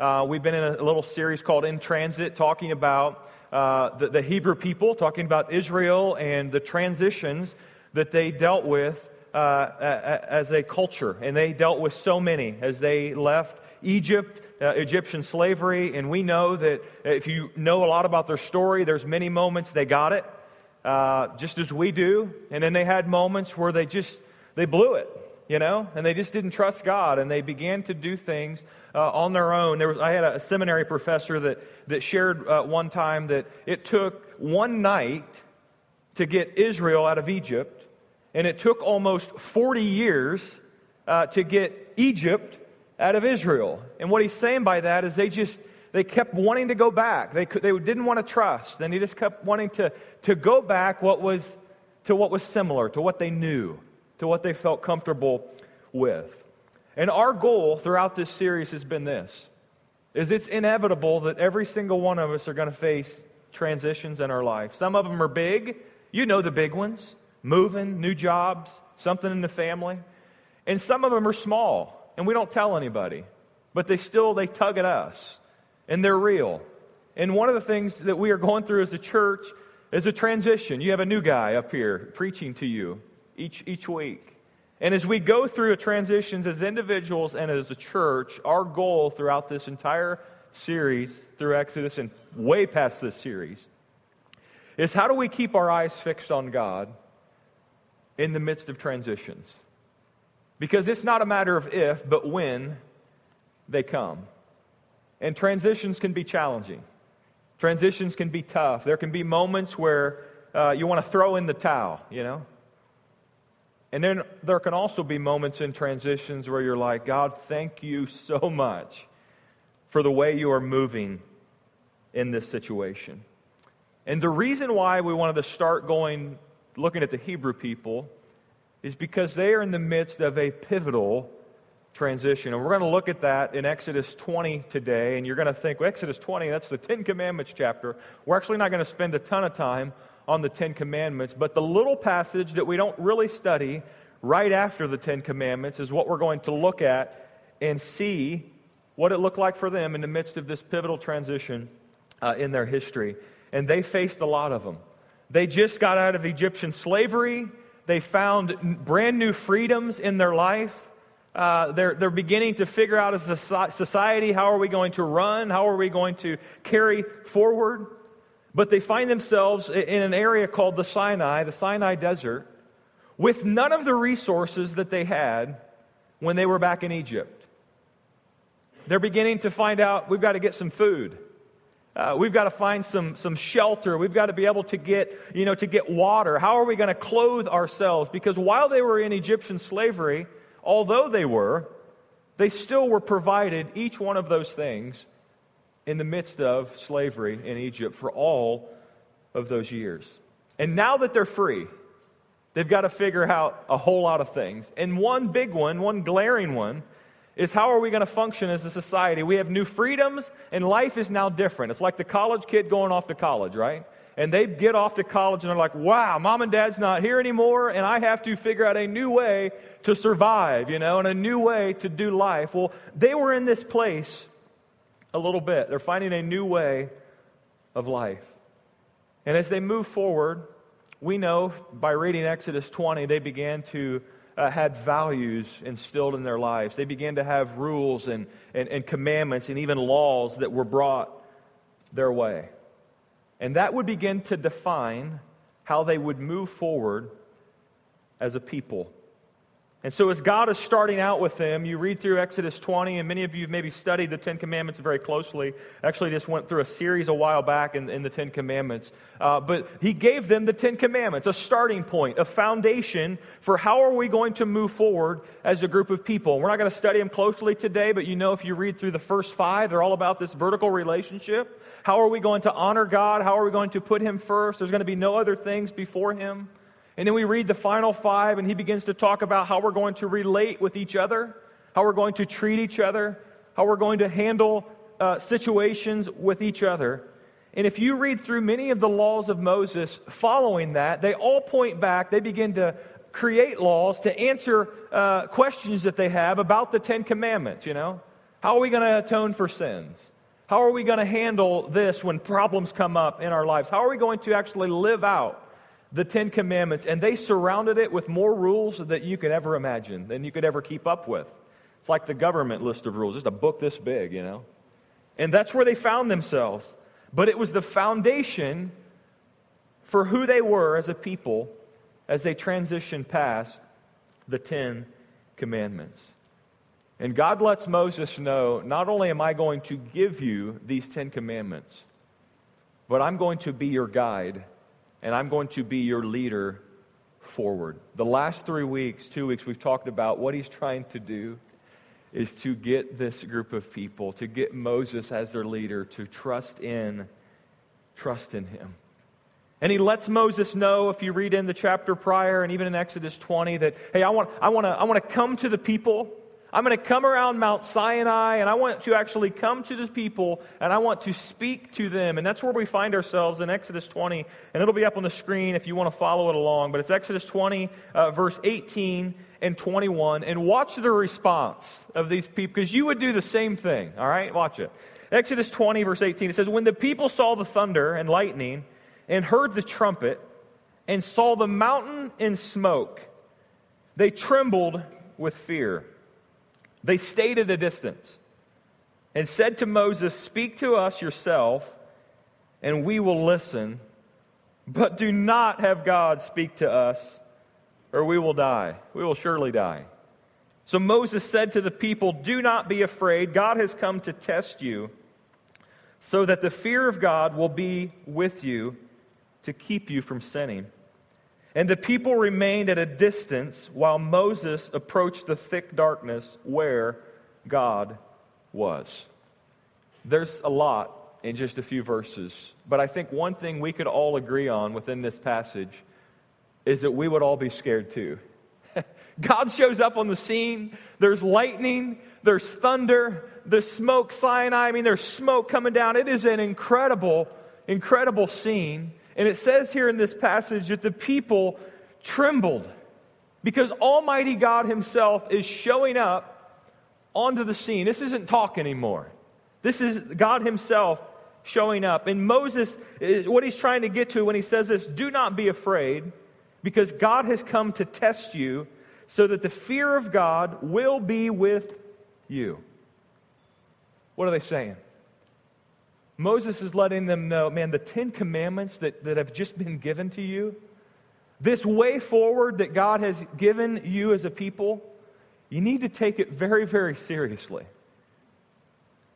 Uh, we've been in a little series called In Transit, talking about uh, the, the, Hebrew people, talking about Israel and the transitions that they dealt with uh, as a culture. And they dealt with so many as they left Egypt, uh, Egyptian slavery. And we know that if you know a lot about their story, there's many moments they got it, uh, just as we do. And then they had moments where they just, they blew it you know, and they just didn't trust God, and they began to do things uh, on their own. There was, I had a seminary professor that, that shared uh, one time that it took one night to get Israel out of Egypt, and it took almost 40 years uh, to get Egypt out of Israel. And what he's saying by that is they just they kept wanting to go back. They, they didn't want to trust. Then he just kept wanting to, to go back what was, to what was similar, to what they knew to what they felt comfortable with. And our goal throughout this series has been this is it's inevitable that every single one of us are going to face transitions in our life. Some of them are big. You know the big ones. Moving, new jobs, something in the family. And some of them are small and we don't tell anybody. But they still they tug at us and they're real. And one of the things that we are going through as a church is a transition. You have a new guy up here preaching to you each, each week. And as we go through transitions as individuals and as a church, our goal throughout this entire series, through Exodus and way past this series, is how do we keep our eyes fixed on God in the midst of transitions? Because it's not a matter of if, but when they come. And transitions can be challenging. Transitions can be tough. There can be moments where uh, you want to throw in the towel, you know? And then there can also be moments in transitions where you're like, God, thank you so much for the way you are moving in this situation. And the reason why we wanted to start going, looking at the Hebrew people, is because they are in the midst of a pivotal transition. And we're going to look at that in Exodus 20 today. And you're going to think, well, Exodus 20, that's the Ten Commandments chapter. We're actually not going to spend a ton of time on the Ten Commandments, but the little passage that we don't really study right after the Ten Commandments is what we're going to look at and see what it looked like for them in the midst of this pivotal transition uh, in their history. And they faced a lot of them. They just got out of Egyptian slavery, they found brand new freedoms in their life. Uh, they're, they're beginning to figure out as a society how are we going to run, how are we going to carry forward. But they find themselves in an area called the Sinai, the Sinai Desert, with none of the resources that they had when they were back in Egypt. They're beginning to find out we've got to get some food. Uh, we've got to find some, some shelter. We've got to be able to get, you know, to get water. How are we going to clothe ourselves? Because while they were in Egyptian slavery, although they were, they still were provided each one of those things in the midst of slavery in Egypt for all of those years. And now that they're free, they've got to figure out a whole lot of things. And one big one, one glaring one, is how are we going to function as a society? We have new freedoms, and life is now different. It's like the college kid going off to college, right? And they get off to college and they're like, wow, mom and dad's not here anymore, and I have to figure out a new way to survive, you know, and a new way to do life. Well, they were in this place a little bit. They're finding a new way of life. And as they move forward, we know by reading Exodus 20, they began to uh, had values instilled in their lives. They began to have rules and, and, and commandments and even laws that were brought their way. And that would begin to define how they would move forward as a people. And so, as God is starting out with them, you read through Exodus 20, and many of you have maybe studied the Ten Commandments very closely. Actually, just went through a series a while back in, in the Ten Commandments. Uh, but He gave them the Ten Commandments, a starting point, a foundation for how are we going to move forward as a group of people. We're not going to study them closely today, but you know, if you read through the first five, they're all about this vertical relationship. How are we going to honor God? How are we going to put Him first? There's going to be no other things before Him. And then we read the final five, and he begins to talk about how we're going to relate with each other, how we're going to treat each other, how we're going to handle uh, situations with each other. And if you read through many of the laws of Moses following that, they all point back, they begin to create laws to answer uh, questions that they have about the Ten Commandments, you know? How are we going to atone for sins? How are we going to handle this when problems come up in our lives? How are we going to actually live out the Ten Commandments? And they surrounded it with more rules that you could ever imagine, than you could ever keep up with. It's like the government list of rules, just a book this big, you know? And that's where they found themselves. But it was the foundation for who they were as a people as they transitioned past the Ten Commandments. And God lets Moses know not only am I going to give you these Ten Commandments, but I'm going to be your guide and I'm going to be your leader forward. The last three weeks, two weeks, we've talked about what he's trying to do is to get this group of people, to get Moses as their leader, to trust in, trust in him. And he lets Moses know, if you read in the chapter prior and even in Exodus 20, that, hey, I want, I want, to, I want to come to the people. I'm going to come around Mount Sinai and I want to actually come to the people and I want to speak to them. And that's where we find ourselves in Exodus 20. And it'll be up on the screen if you want to follow it along. But it's Exodus 20, uh, verse 18 and 21. And watch the response of these people because you would do the same thing. All right? Watch it. Exodus 20, verse 18, it says, When the people saw the thunder and lightning, and heard the trumpet and saw the mountain in smoke, they trembled with fear. They stayed at a distance and said to Moses, Speak to us yourself, and we will listen. But do not have God speak to us, or we will die. We will surely die. So Moses said to the people, Do not be afraid. God has come to test you, so that the fear of God will be with you to keep you from sinning. And the people remained at a distance while Moses approached the thick darkness where God was. There's a lot in just a few verses, but I think one thing we could all agree on within this passage is that we would all be scared too. God shows up on the scene, there's lightning, there's thunder, there's smoke, Sinai. I mean, there's smoke coming down. It is an incredible, incredible scene. And it says here in this passage that the people trembled because Almighty God Himself is showing up onto the scene. This isn't talk anymore. This is God Himself showing up. And Moses, eh, what he's trying to get to when he says this do not be afraid because God has come to test you so that the fear of God will be with you. What are they saying? Moses is letting them know man, the Ten Commandments that, that have just been given to you, this way forward that God has given you as a people, you need to take it very, very seriously.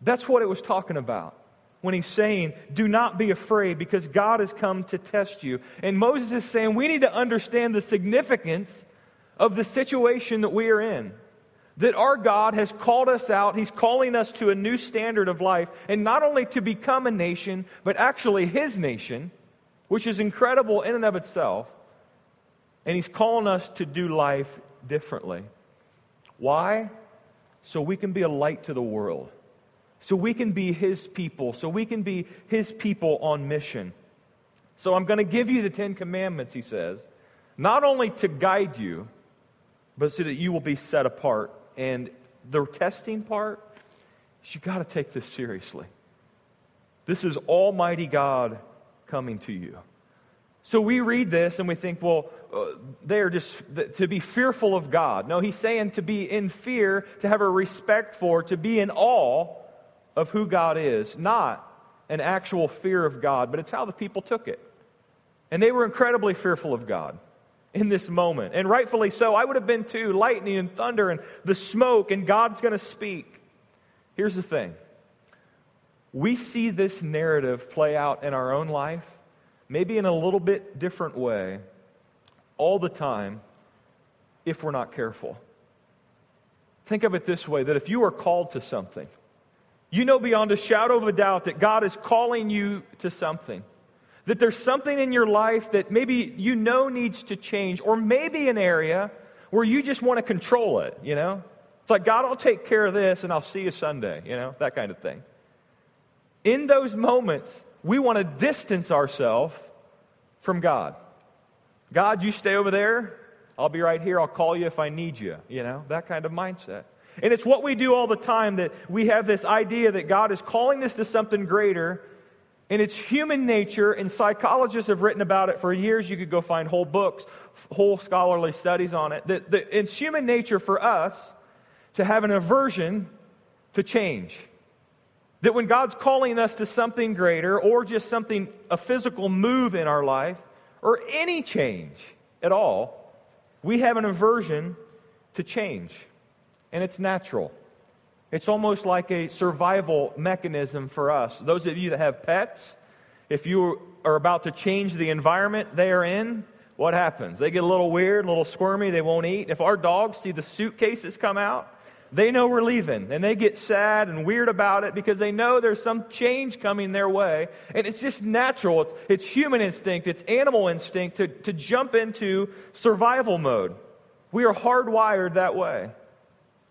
That's what it was talking about when he's saying, Do not be afraid because God has come to test you. And Moses is saying, We need to understand the significance of the situation that we are in that our God has called us out. He's calling us to a new standard of life, and not only to become a nation, but actually His nation, which is incredible in and of itself. And He's calling us to do life differently. Why? So we can be a light to the world, so we can be His people, so we can be His people on mission. So I'm going to give you the Ten Commandments, He says, not only to guide you, but so that you will be set apart and the testing part is you got to take this seriously. This is Almighty God coming to you. So we read this and we think, well, uh, they are just to be fearful of God. No, he's saying to be in fear, to have a respect for, to be in awe of who God is, not an actual fear of God, but it's how the people took it. And they were incredibly fearful of God in this moment. And rightfully so. I would have been too. Lightning and thunder and the smoke, and God's going to speak. Here's the thing we see this narrative play out in our own life, maybe in a little bit different way, all the time, if we're not careful. Think of it this way that if you are called to something, you know beyond a shadow of a doubt that God is calling you to something. That there's something in your life that maybe you know needs to change, or maybe an area where you just want to control it, you know? It's like, God, I'll take care of this and I'll see you Sunday, you know? That kind of thing. In those moments, we want to distance ourselves from God. God, you stay over there. I'll be right here. I'll call you if I need you, you know? That kind of mindset. And it's what we do all the time that we have this idea that God is calling us to something greater, and it's human nature, and psychologists have written about it for years. You could go find whole books, whole scholarly studies on it. That, that it's human nature for us to have an aversion to change. That when God's calling us to something greater, or just something, a physical move in our life, or any change at all, we have an aversion to change. And it's natural. It's almost like a survival mechanism for us. Those of you that have pets, if you are about to change the environment they are in, what happens? They get a little weird, a little squirmy, they won't eat. If our dogs see the suitcases come out, they know we're leaving and they get sad and weird about it because they know there's some change coming their way. And it's just natural. It's, it's human instinct, it's animal instinct to, to jump into survival mode. We are hardwired that way.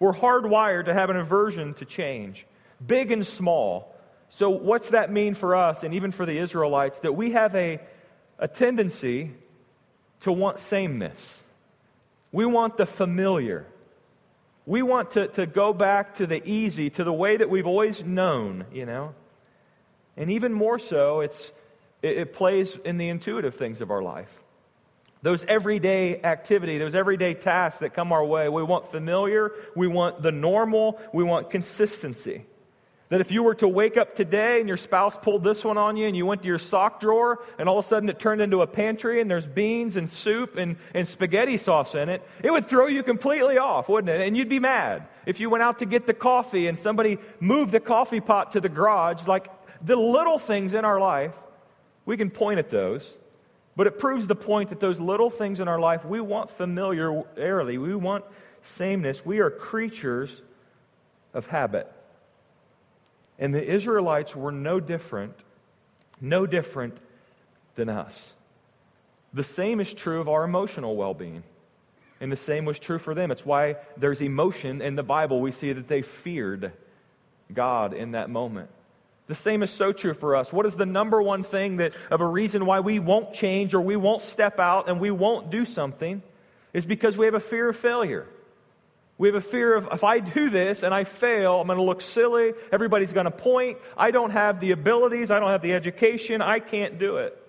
We're hardwired to have an aversion to change, big and small. So, what's that mean for us and even for the Israelites? That we have a, a tendency to want sameness. We want the familiar. We want to, to go back to the easy, to the way that we've always known, you know? And even more so, it's, it, it plays in the intuitive things of our life. Those everyday activity, those everyday tasks that come our way, we want familiar, we want the normal, we want consistency. That if you were to wake up today and your spouse pulled this one on you and you went to your sock drawer and all of a sudden it turned into a pantry and there's beans and soup and, and spaghetti sauce in it, it would throw you completely off, wouldn't it? And you'd be mad. If you went out to get the coffee and somebody moved the coffee pot to the garage, like the little things in our life, we can point at those. But it proves the point that those little things in our life, we want familiarity, we want sameness. We are creatures of habit. And the Israelites were no different, no different than us. The same is true of our emotional well being. And the same was true for them. It's why there's emotion in the Bible. We see that they feared God in that moment. The same is so true for us. What is the number one thing that of a reason why we won't change or we won't step out and we won't do something is because we have a fear of failure. We have a fear of if I do this and I fail, I'm going to look silly. Everybody's going to point. I don't have the abilities. I don't have the education. I can't do it.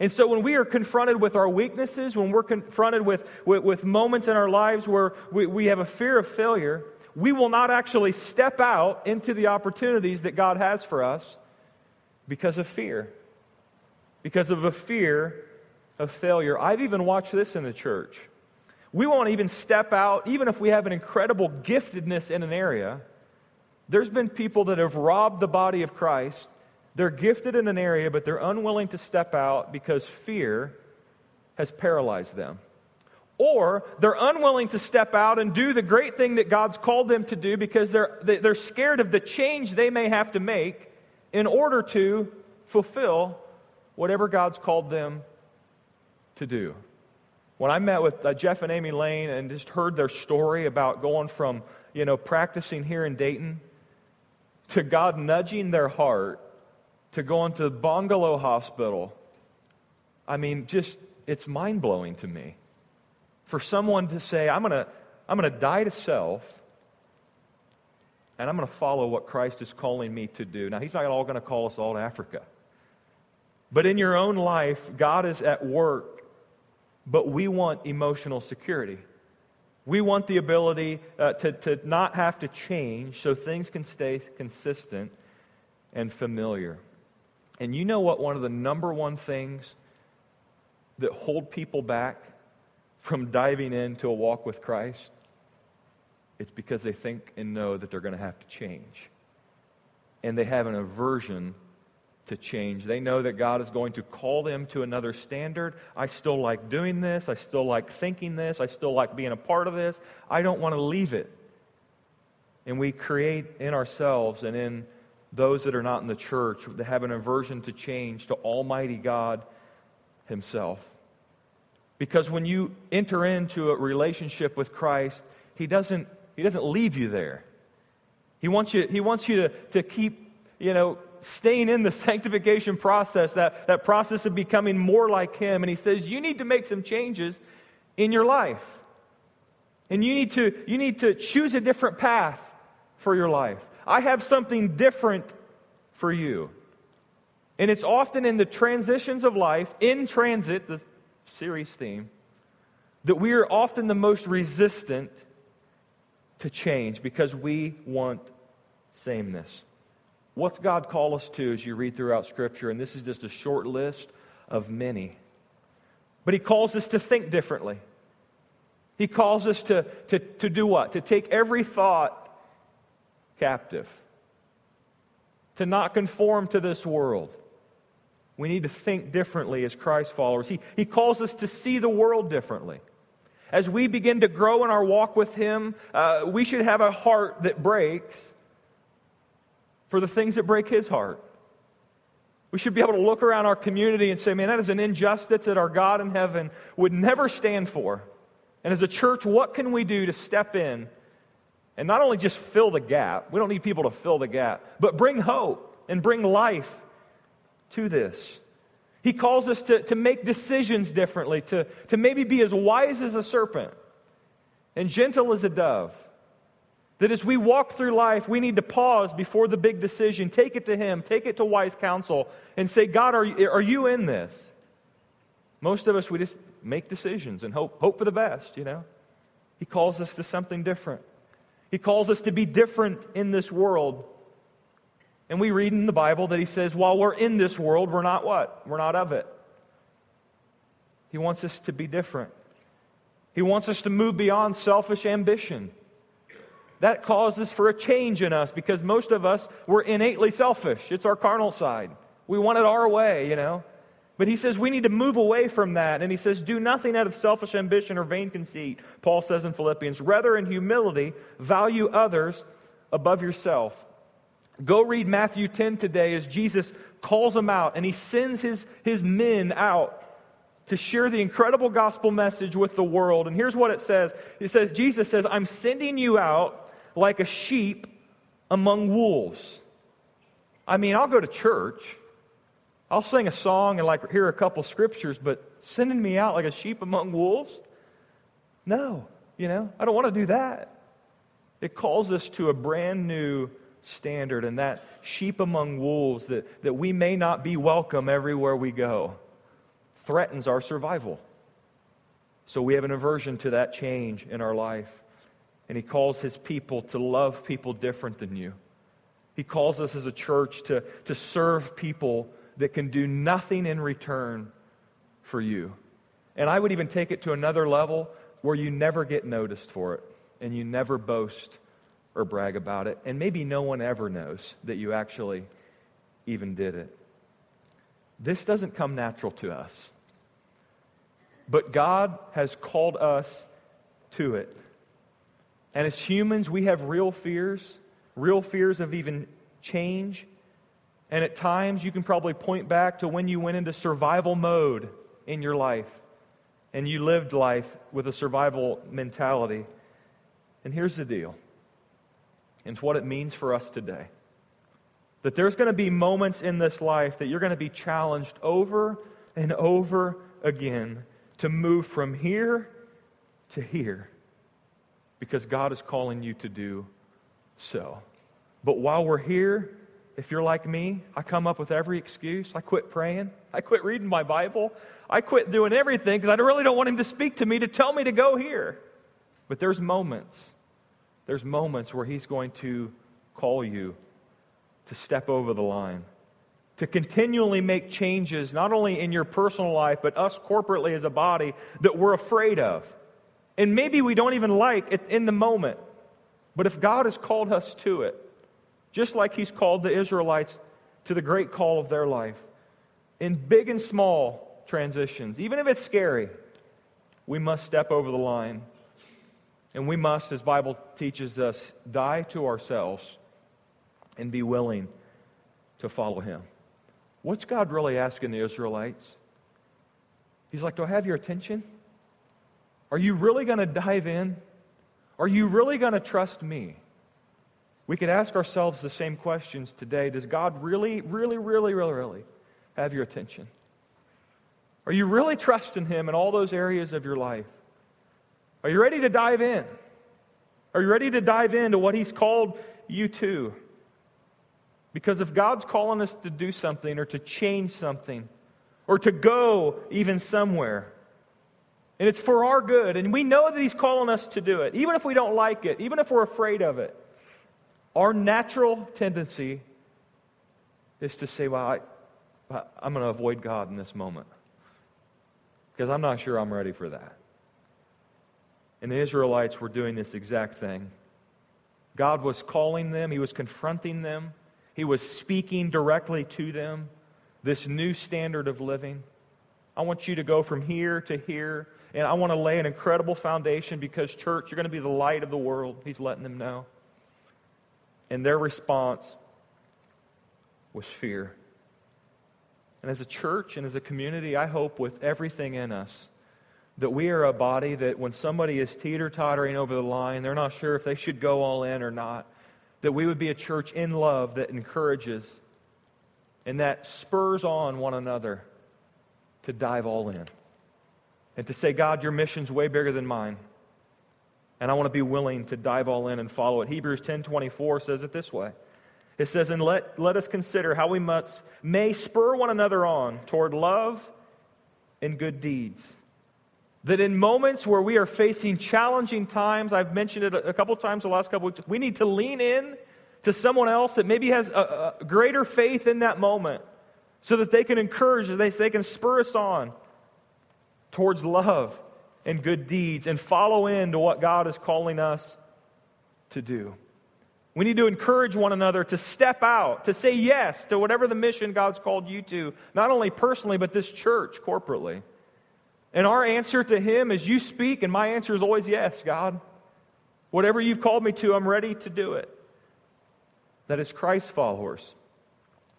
And so when we are confronted with our weaknesses, when we're confronted with, with, with moments in our lives where we, we have a fear of failure, we will not actually step out into the opportunities that God has for us because of fear. Because of a fear of failure. I've even watched this in the church. We won't even step out, even if we have an incredible giftedness in an area. There's been people that have robbed the body of Christ. They're gifted in an area, but they're unwilling to step out because fear has paralyzed them. Or they're unwilling to step out and do the great thing that God's called them to do because they're, they're scared of the change they may have to make in order to fulfill whatever God's called them to do. When I met with uh, Jeff and Amy Lane and just heard their story about going from, you know, practicing here in Dayton to God nudging their heart to going to Bongolo Hospital, I mean, just, it's mind blowing to me. For someone to say, I'm going to I'm going to die to self and I'm going to follow what Christ is calling me to do. Now, He's not all going to call us all to Africa. But in your own life, God is at work but we want emotional security. We want the ability uh, to, to not have to change so things can stay consistent and familiar. And you know what one of the number one things that hold people back from diving into a walk with Christ? It's because they think and know that they're going to have to change. And they have an aversion to change. They know that God is going to call them to another standard. I still like doing this. I still like thinking this. I still like being a part of this. I don't want to leave it. And we create in ourselves and in those that are not in the church that have an aversion to change to Almighty God Himself. Because when you enter into a relationship with Christ, He doesn't, he doesn't leave you there. He wants you, he wants you to, to keep, you know, staying in the sanctification process, that, that process of becoming more like Him. And He says, You need to make some changes in your life. And you need to, you need to choose a different path for your life. I have something different for you. And it's often in the transitions of life, in transit, the series theme, that we are often the most resistant to change because we want sameness. What's God call us to as you read throughout Scripture? And this is just a short list of many. But He calls us to think differently. He calls us to, to, to do what? To take every thought captive, to not conform to this world. We need to think differently as Christ followers. He, he calls us to see the world differently. As we begin to grow in our walk with Him, uh, we should have a heart that breaks for the things that break His heart. We should be able to look around our community and say, man, that is an injustice that our God in heaven would never stand for. And as a church, what can we do to step in and not only just fill the gap? We don't need people to fill the gap, but bring hope and bring life to this. He calls us to, to make decisions differently, to, to maybe be as wise as a serpent and gentle as a dove. That as we walk through life, we need to pause before the big decision, take it to Him, take it to wise counsel, and say, God, are, are you in this? Most of us, we just make decisions and hope, hope for the best, you know? He calls us to something different. He calls us to be different in this world. And we read in the Bible that he says, while we're in this world, we're not what? We're not of it. He wants us to be different. He wants us to move beyond selfish ambition. That causes for a change in us because most of us, we're innately selfish. It's our carnal side. We want it our way, you know. But he says we need to move away from that. And he says, do nothing out of selfish ambition or vain conceit. Paul says in Philippians, rather in humility, value others above yourself. Go read Matthew 10 today as Jesus calls them out and he sends his, his men out to share the incredible gospel message with the world. And here's what it says It says, Jesus says, I'm sending you out like a sheep among wolves. I mean, I'll go to church. I'll sing a song and like hear a couple scriptures, but sending me out like a sheep among wolves? No, you know, I don't want to do that. It calls us to a brand new standard, and that sheep among wolves, that, that we may not be welcome everywhere we go, threatens our survival. So we have an aversion to that change in our life. And he calls his people to love people different than you. He calls us as a church to, to serve people that can do nothing in return for you. And I would even take it to another level where you never get noticed for it and you never boast or brag about it. And maybe no one ever knows that you actually even did it. This doesn't come natural to us. But God has called us to it. And as humans, we have real fears, real fears of even change and at times, you can probably point back to when you went into survival mode in your life and you lived life with a survival mentality. And here's the deal it's what it means for us today. That there's going to be moments in this life that you're going to be challenged over and over again to move from here to here because God is calling you to do so. But while we're here, if you're like me, I come up with every excuse. I quit praying. I quit reading my Bible. I quit doing everything because I really don't want him to speak to me to tell me to go here. But there's moments, there's moments where he's going to call you to step over the line, to continually make changes, not only in your personal life, but us corporately as a body that we're afraid of. And maybe we don't even like it in the moment. But if God has called us to it, just like he's called the Israelites to the great call of their life. In big and small transitions, even if it's scary, we must step over the line. And we must, as Bible teaches us, die to ourselves and be willing to follow him. What's God really asking the Israelites? He's like, Do I have your attention? Are you really going to dive in? Are you really going to trust me? We could ask ourselves the same questions today. Does God really, really, really, really, really have your attention? Are you really trusting Him in all those areas of your life? Are you ready to dive in? Are you ready to dive into what He's called you to? Because if God's calling us to do something or to change something or to go even somewhere, and it's for our good, and we know that He's calling us to do it, even if we don't like it, even if we're afraid of it, our natural tendency is to say, Well, I, I'm going to avoid God in this moment because I'm not sure I'm ready for that. And the Israelites were doing this exact thing. God was calling them, He was confronting them, He was speaking directly to them this new standard of living. I want you to go from here to here, and I want to lay an incredible foundation because, church, you're going to be the light of the world. He's letting them know. And their response was fear. And as a church and as a community, I hope with everything in us that we are a body that when somebody is teeter tottering over the line, they're not sure if they should go all in or not, that we would be a church in love that encourages and that spurs on one another to dive all in and to say, God, your mission's way bigger than mine. And I want to be willing to dive all in and follow it. Hebrews 10:24 says it this way. It says, And let, let us consider how we must, may spur one another on toward love and good deeds. That in moments where we are facing challenging times, I've mentioned it a couple times the last couple weeks, we need to lean in to someone else that maybe has a, a greater faith in that moment so that they can encourage, they, they can spur us on towards love and good deeds and follow into what God is calling us to do. We need to encourage one another to step out, to say yes to whatever the mission God's called you to, not only personally, but this church corporately. And our answer to Him is you speak, and my answer is always yes, God. Whatever you've called me to, I'm ready to do it. That is Christ followers.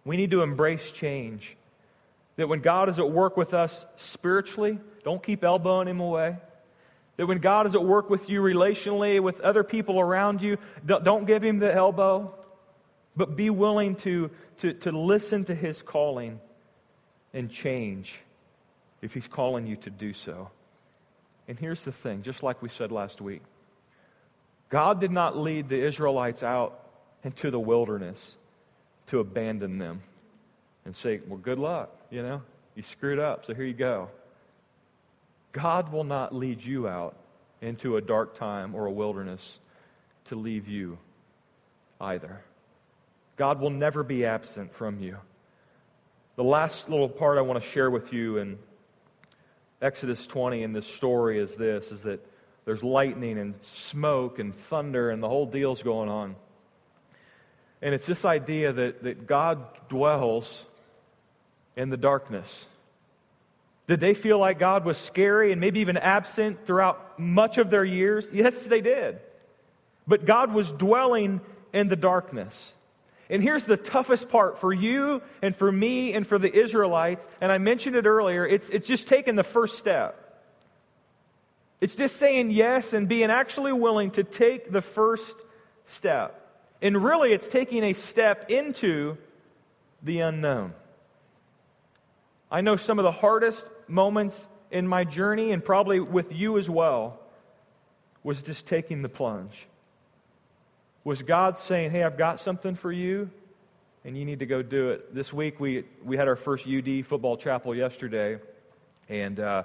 We need to embrace change. That when God is at work with us spiritually, don't keep elbowing Him away. That when God is at work with you relationally, with other people around you, don't give him the elbow, but be willing to, to, to listen to his calling and change if he's calling you to do so. And here's the thing just like we said last week God did not lead the Israelites out into the wilderness to abandon them and say, Well, good luck, you know, you screwed up, so here you go. God will not lead you out into a dark time or a wilderness to leave you either. God will never be absent from you. The last little part I want to share with you in Exodus 20 in this story is this is that there's lightning and smoke and thunder and the whole deal's going on. And it's this idea that, that God dwells in the darkness. Did they feel like God was scary and maybe even absent throughout much of their years? Yes, they did. But God was dwelling in the darkness. And here's the toughest part for you and for me and for the Israelites. And I mentioned it earlier it's, it's just taking the first step. It's just saying yes and being actually willing to take the first step. And really, it's taking a step into the unknown. I know some of the hardest moments in my journey, and probably with you as well, was just taking the plunge. Was God saying, Hey, I've got something for you, and you need to go do it? This week, we, we had our first UD football chapel yesterday, and uh,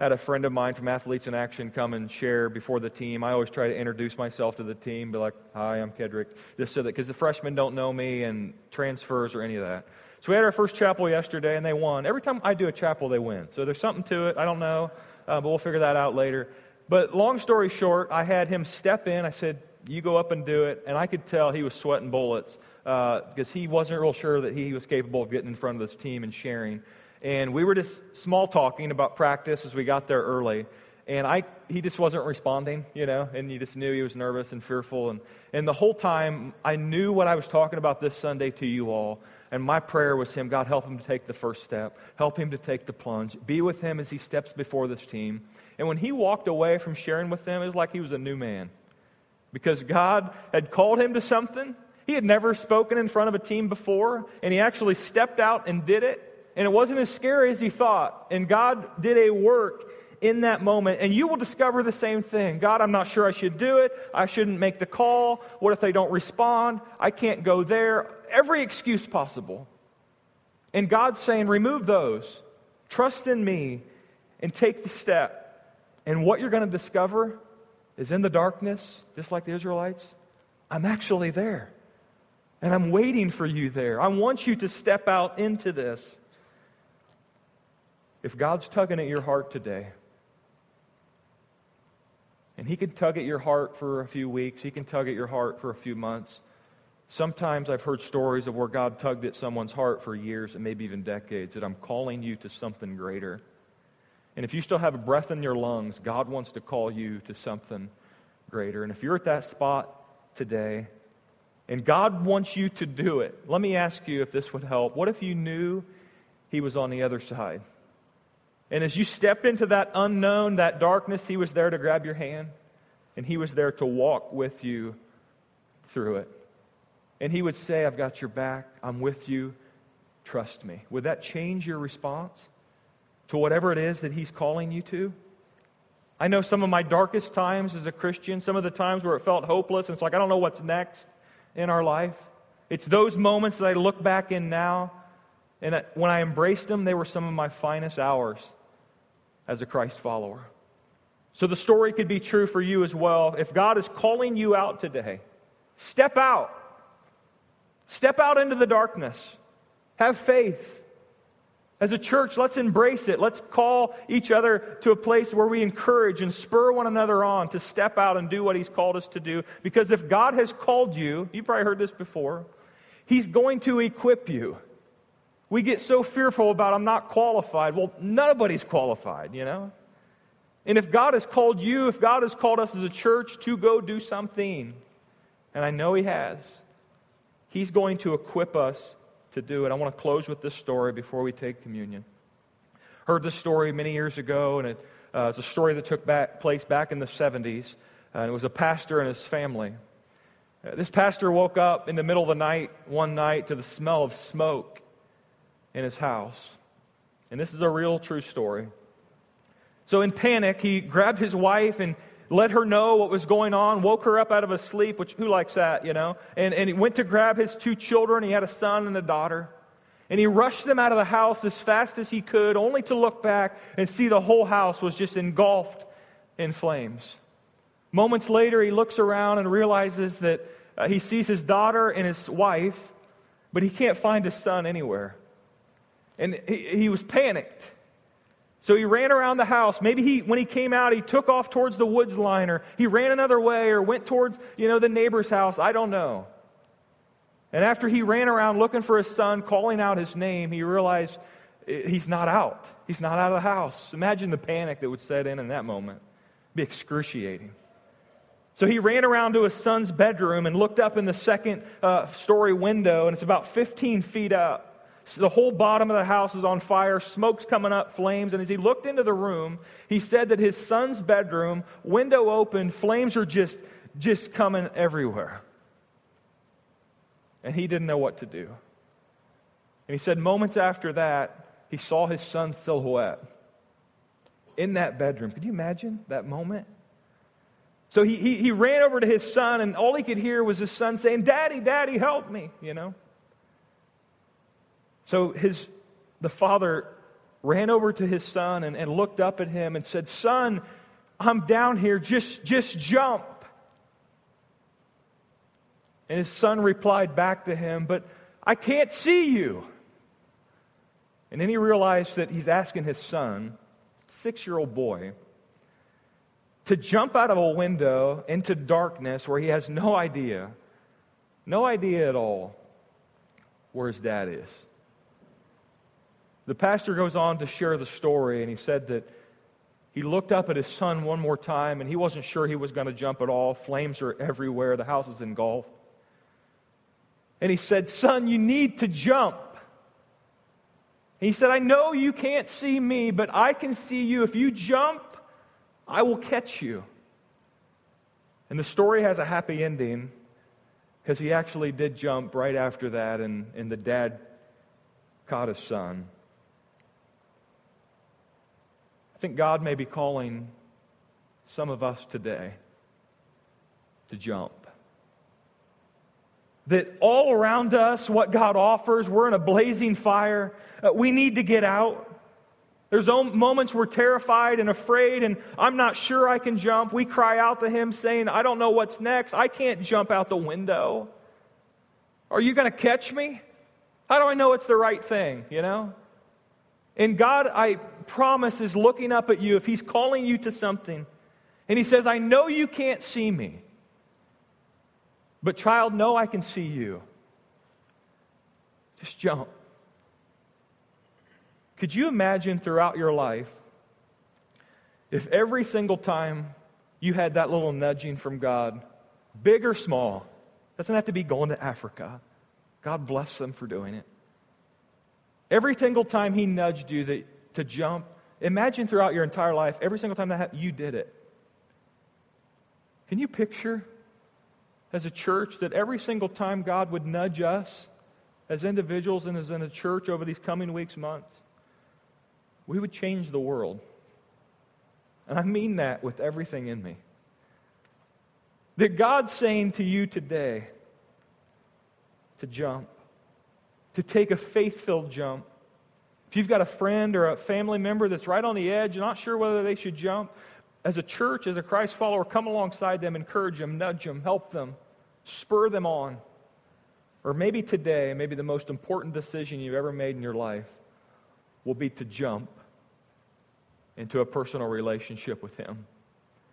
had a friend of mine from Athletes in Action come and share before the team. I always try to introduce myself to the team, be like, Hi, I'm Kedrick, just so that, because the freshmen don't know me and transfers or any of that. So we had our first chapel yesterday, and they won. Every time I do a chapel, they win. So there's something to it. I don't know, uh, but we'll figure that out later. But long story short, I had him step in. I said, You go up and do it. And I could tell he was sweating bullets because uh, he wasn't real sure that he was capable of getting in front of this team and sharing. And we were just small talking about practice as we got there early. And I, he just wasn't responding, you know, and you just knew he was nervous and fearful. And, and the whole time, I knew what I was talking about this Sunday to you all. And my prayer was him, God, help him to take the first step. Help him to take the plunge. Be with him as he steps before this team. And when he walked away from sharing with them, it was like he was a new man. Because God had called him to something. He had never spoken in front of a team before, and he actually stepped out and did it. And it wasn't as scary as he thought. And God did a work in that moment, and you will discover the same thing. God, I'm not sure I should do it. I shouldn't make the call. What if they don't respond? I can't go there. Every excuse possible. And God's saying, remove those. Trust in me and take the step. And what you're going to discover is in the darkness, just like the Israelites, I'm actually there. And I'm waiting for you there. I want you to step out into this. If God's tugging at your heart today, and He can tug at your heart for a few weeks, He can tug at your heart for a few months. Sometimes I've heard stories of where God tugged at someone's heart for years and maybe even decades, that I'm calling you to something greater. And if you still have a breath in your lungs, God wants to call you to something greater. And if you're at that spot today, and God wants you to do it, let me ask you if this would help. What if you knew He was on the other side? And as you stepped into that unknown, that darkness, He was there to grab your hand, and He was there to walk with you through it. And He would say, I've got your back, I'm with you, trust me. Would that change your response to whatever it is that He's calling you to? I know some of my darkest times as a Christian, some of the times where it felt hopeless, and it's like, I don't know what's next in our life. It's those moments that I look back in now, and when I embraced them, they were some of my finest hours as a Christ follower. So the story could be true for you as well. If God is calling you out today, step out. Step out into the darkness. Have faith. As a church, let's embrace it. Let's call each other to a place where we encourage and spur one another on to step out and do what He's called us to do. Because if God has called you, you've probably heard this before, He's going to equip you. We get so fearful about, I'm not qualified. Well, nobody's qualified, you know? And if God has called you, if God has called us as a church to go do something, and I know He has, He's going to equip us to do it. I want to close with this story before we take communion. Heard this story many years ago, and it, uh, it's a story that took back, place back in the 70s. Uh, and it was a pastor and his family. Uh, this pastor woke up in the middle of the night one night to the smell of smoke in his house. And this is a real true story. So, in panic, he grabbed his wife and let her know what was going on, woke her up out of a sleep, which who likes that, you know? And, and he went to grab his two children. He had a son and a daughter. And he rushed them out of the house as fast as he could, only to look back and see the whole house was just engulfed in flames. Moments later, he looks around and realizes that uh, he sees his daughter and his wife, but he can't find his son anywhere. And he, he was panicked. So he ran around the house. Maybe he, when he came out, he took off towards the woods line, or he ran another way, or went towards, you know, the neighbor's house. I don't know. And after he ran around looking for his son, calling out his name, he realized he's not out. He's not out of the house. Imagine the panic that would set in in that moment. It'd be excruciating. So he ran around to his son's bedroom and looked up in the second uh, story window, and it's about 15 feet up. The whole bottom of the house is on fire, smoke's coming up, flames. And as he looked into the room, he said that his son's bedroom, window open, flames are just, just coming everywhere. And he didn't know what to do. And he said, moments after that, he saw his son's silhouette in that bedroom. Could you imagine that moment? So he, he, he ran over to his son, and all he could hear was his son saying, Daddy, Daddy, help me, you know? So his, the father ran over to his son and, and looked up at him and said, Son, I'm down here, just, just jump. And his son replied back to him, But I can't see you. And then he realized that he's asking his son, six year old boy, to jump out of a window into darkness where he has no idea, no idea at all where his dad is. The pastor goes on to share the story, and he said that he looked up at his son one more time, and he wasn't sure he was going to jump at all. Flames are everywhere, the house is engulfed. And he said, Son, you need to jump. he said, I know you can't see me, but I can see you. If you jump, I will catch you. And the story has a happy ending because he actually did jump right after that, and, and the dad caught his son. I think God may be calling some of us today to jump. That all around us, what God offers, we're in a blazing fire. Uh, we need to get out. There's moments we're terrified and afraid, and I'm not sure I can jump. We cry out to Him saying, I don't know what's next. I can't jump out the window. Are you going to catch me? How do I know it's the right thing, you know? And God, I promise, is looking up at you if He's calling you to something. And He says, I know you can't see me. But, child, know I can see you. Just jump. Could you imagine throughout your life if every single time you had that little nudging from God, big or small, doesn't have to be going to Africa. God bless them for doing it. Every single time He nudged you that, to jump, imagine throughout your entire life, every single time that happened, you did it. Can you picture as a church that every single time God would nudge us as individuals and as in a church over these coming weeks, months, we would change the world? And I mean that with everything in me. That God's saying to you today to jump, to take a faith filled jump. If you've got a friend or a family member that's right on the edge, not sure whether they should jump, as a church, as a Christ follower, come alongside them, encourage them, nudge them, help them, spur them on. Or maybe today, maybe the most important decision you've ever made in your life will be to jump into a personal relationship with Him.